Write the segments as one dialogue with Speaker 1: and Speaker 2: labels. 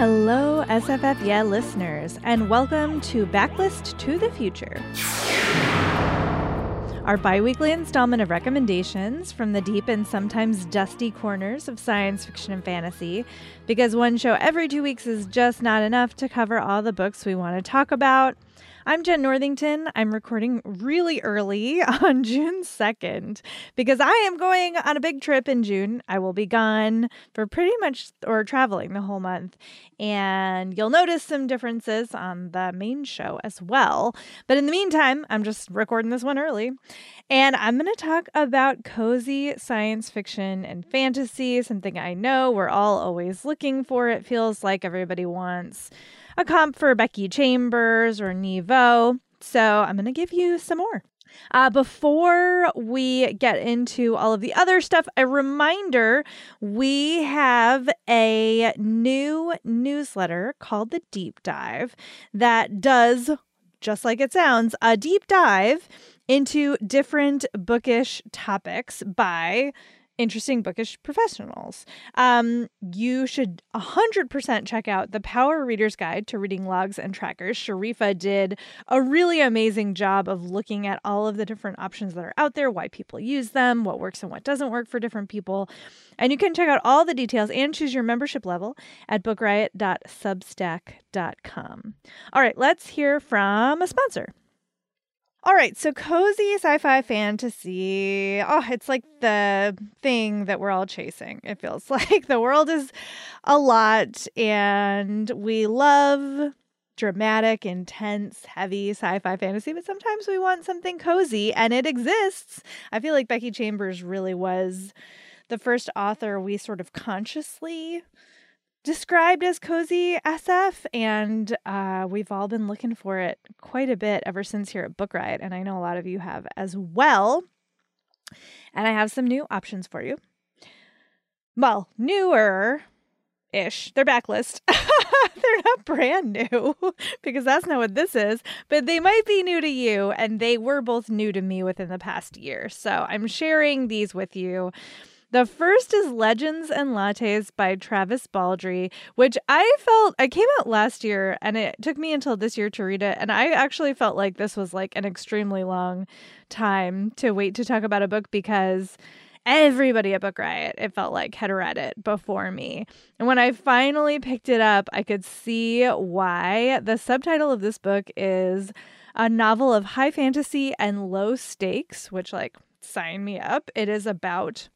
Speaker 1: Hello, SFF Yeah listeners, and welcome to Backlist to the Future. Our bi weekly installment of recommendations from the deep and sometimes dusty corners of science fiction and fantasy, because one show every two weeks is just not enough to cover all the books we want to talk about. I'm Jenn Northington. I'm recording really early on June 2nd because I am going on a big trip in June. I will be gone for pretty much or traveling the whole month. And you'll notice some differences on the main show as well. But in the meantime, I'm just recording this one early. And I'm going to talk about cozy science fiction and fantasy, something I know we're all always looking for. It feels like everybody wants a comp for Becky Chambers or Nevo. So I'm going to give you some more. Uh, before we get into all of the other stuff, a reminder we have a new newsletter called The Deep Dive that does, just like it sounds, a deep dive into different bookish topics by interesting bookish professionals. Um, you should 100% check out the Power Reader's Guide to Reading Logs and Trackers. Sharifa did a really amazing job of looking at all of the different options that are out there, why people use them, what works and what doesn't work for different people. And you can check out all the details and choose your membership level at bookriot.substack.com. All right, let's hear from a sponsor. All right, so cozy sci fi fantasy. Oh, it's like the thing that we're all chasing. It feels like the world is a lot, and we love dramatic, intense, heavy sci fi fantasy, but sometimes we want something cozy, and it exists. I feel like Becky Chambers really was the first author we sort of consciously described as cozy SF, and uh, we've all been looking for it quite a bit ever since here at Book Riot, and I know a lot of you have as well. And I have some new options for you. Well, newer ish. They're backlist. They're not brand new because that's not what this is, but they might be new to you, and they were both new to me within the past year. So I'm sharing these with you the first is Legends and Lattes by Travis Baldree, which I felt I came out last year and it took me until this year to read it. And I actually felt like this was like an extremely long time to wait to talk about a book because everybody at Book Riot, it felt like, had read it before me. And when I finally picked it up, I could see why. The subtitle of this book is a novel of high fantasy and low stakes, which, like, sign me up. It is about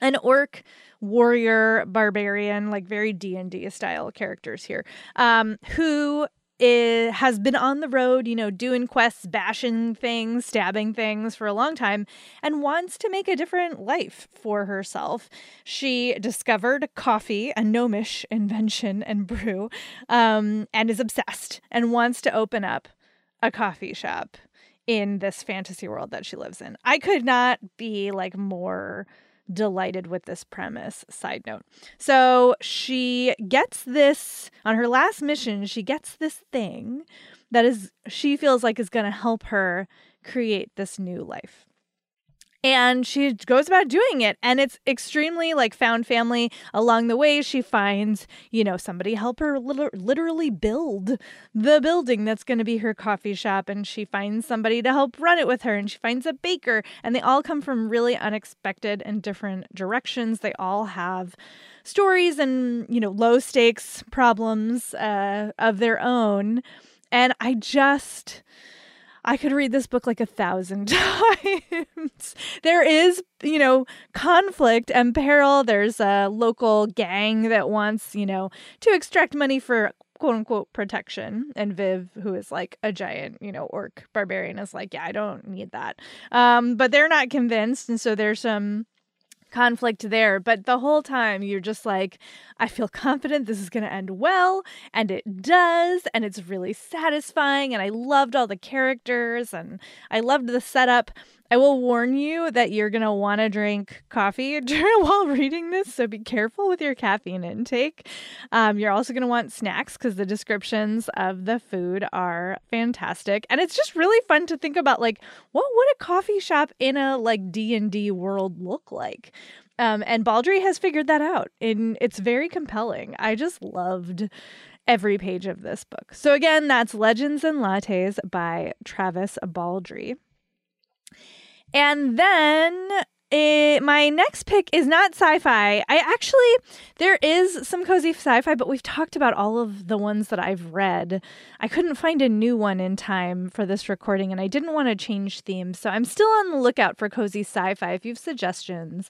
Speaker 1: an orc warrior barbarian like very d&d style characters here um who is, has been on the road you know doing quests bashing things stabbing things for a long time and wants to make a different life for herself. She discovered coffee a gnomish invention and brew um, and is obsessed and wants to open up a coffee shop in this fantasy world that she lives in. I could not be like more delighted with this premise. Side note. So she gets this on her last mission, she gets this thing that is she feels like is going to help her create this new life and she goes about doing it. And it's extremely like found family. Along the way she finds you know somebody help her literally build the building that's going to be her coffee shop. And she finds somebody to help run it with her and she finds a baker. And they all come from really unexpected and different directions. They all have stories and you know low stakes problems uh, of their own. And i just I could read this book like a thousand times. there is, you know, conflict and peril. There's a local gang that wants, you know, to extract money for quote unquote protection. And Viv, who is like a giant, you know, orc barbarian, is like, yeah, I don't need that. Um, but they're not convinced. And so there's some conflict there. But the whole time you're just like, I feel confident this is going to end well. And it does. And it's really satisfying. And I loved all the characters and I loved the setup. I will warn you that you're going to want to drink coffee while reading this, so be careful with your caffeine intake. Um, you're also going to want snacks because the descriptions of the food are fantastic, and it's just really fun to think about like what would a coffee shop in a like D and D world look like. Um, and Baldree has figured that out, and it's very compelling. I just loved every page of this book. So again, that's Legends and Lattes by Travis Baldree. And then it, my next pick is not sci-fi. I actually there is some cozy sci-fi, but we've talked about all of the ones that I've read. I couldn't find a new one in time for this recording, and I didn't want to change themes, so I'm still on the lookout for cozy sci-fi. If you have suggestions,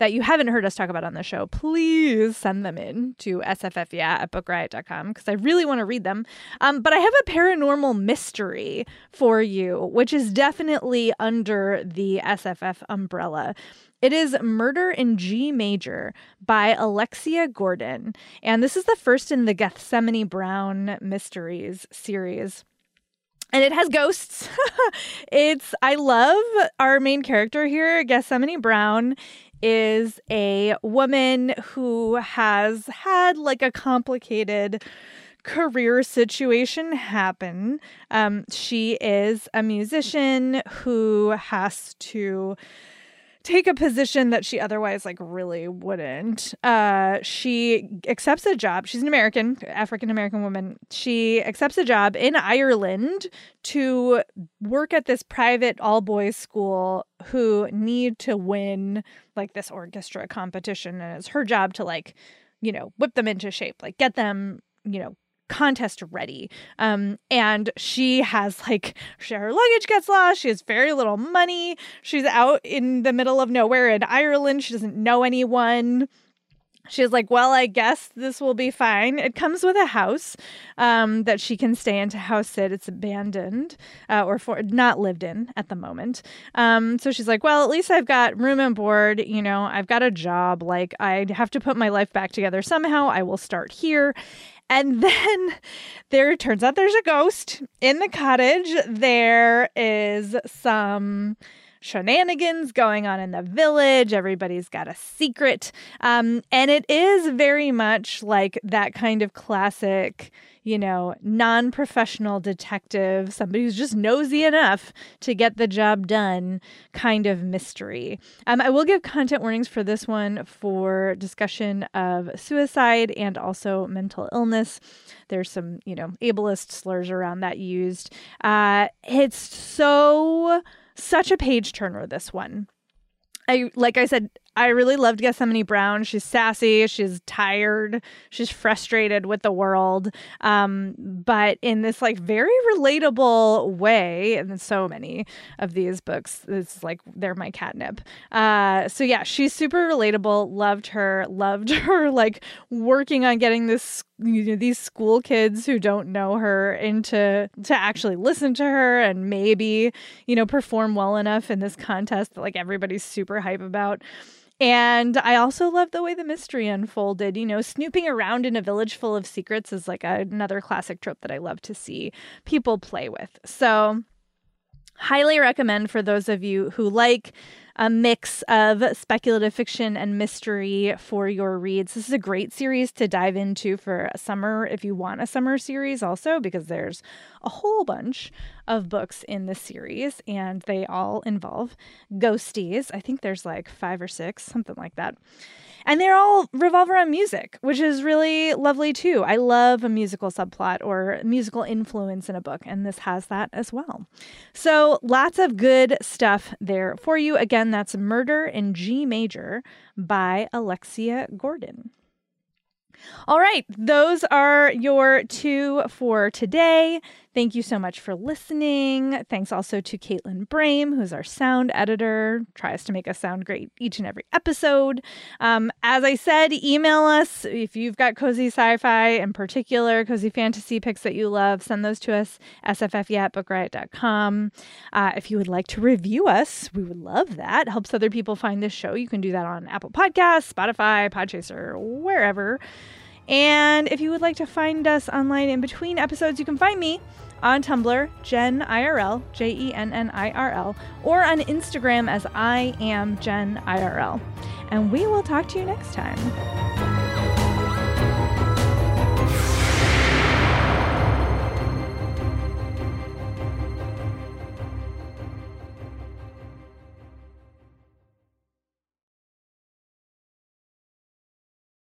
Speaker 1: that you haven't heard us talk about on the show, please send them in to sffyeah at bookriot.com because I really want to read them. Um, but I have a paranormal mystery for you, which is definitely under the SFF umbrella. It is Murder in G Major by Alexia Gordon. And this is the first in the Gethsemane Brown Mysteries series and it has ghosts. it's I love our main character here, Gethsemane Brown is a woman who has had like a complicated career situation happen. Um, she is a musician who has to take a position that she otherwise like really wouldn't. Uh, she accepts a job. She's an American, African American woman. She accepts a job in Ireland to work at this private all boys school who need to win like this orchestra competition and it's her job to like, you know, whip them into shape, like get them, you know, contest ready. Um, and she has like her luggage gets lost. She has very little money. She's out in the middle of nowhere in Ireland. She doesn't know anyone. She's like, well, I guess this will be fine. It comes with a house um, that she can stay in to house it. It's abandoned uh, or for not lived in at the moment. Um, so she's like, well, at least I've got room and board. You know, I've got a job. Like I have to put my life back together somehow. I will start here. And then there turns out there's a ghost in the cottage. There is some shenanigans going on in the village. Everybody's got a secret. Um, and it is very much like that kind of classic you know, non professional detective, somebody who's just nosy enough to get the job done kind of mystery. Um, I will give content warnings for this one for discussion of suicide and also mental illness. There's some, you know, ableist slurs around that used. Uh, it's so, such a page turner, this one. I like I said, I really loved Gethsemane Brown. She's sassy, she's tired, she's frustrated with the world, um, but in this like very relatable way. And so many of these books, it's like they're my catnip. Uh, so yeah, she's super relatable. Loved her. Loved her like working on getting this you know, these school kids who don't know her into to actually listen to her and maybe you know perform well enough in this contest that like everybody's super hype about and I also love the way the mystery unfolded. You know, snooping around in a village full of secrets is like a, another classic trope that I love to see people play with. So, highly recommend for those of you who like a mix of speculative fiction and mystery for your reads. This is a great series to dive into for a summer if you want a summer series, also, because there's a whole bunch of books in this series and they all involve ghosties. I think there's like five or six, something like that. And they're all revolve around music, which is really lovely too. I love a musical subplot or musical influence in a book, and this has that as well. So lots of good stuff there for you. Again, that's Murder in G Major by Alexia Gordon. All right, those are your two for today. Thank you so much for listening. Thanks also to Caitlin Brame, who's our sound editor, tries to make us sound great each and every episode. Um, as I said, email us if you've got cozy sci-fi in particular, cozy fantasy picks that you love. Send those to us, sffyeah at bookriot.com. Uh, if you would like to review us, we would love that. Helps other people find this show. You can do that on Apple Podcasts, Spotify, Podchaser, wherever. And if you would like to find us online in between episodes, you can find me on Tumblr, Jenn IRL, J E N N I R L, or on Instagram as I am Jenn IRL. And we will talk to you next time.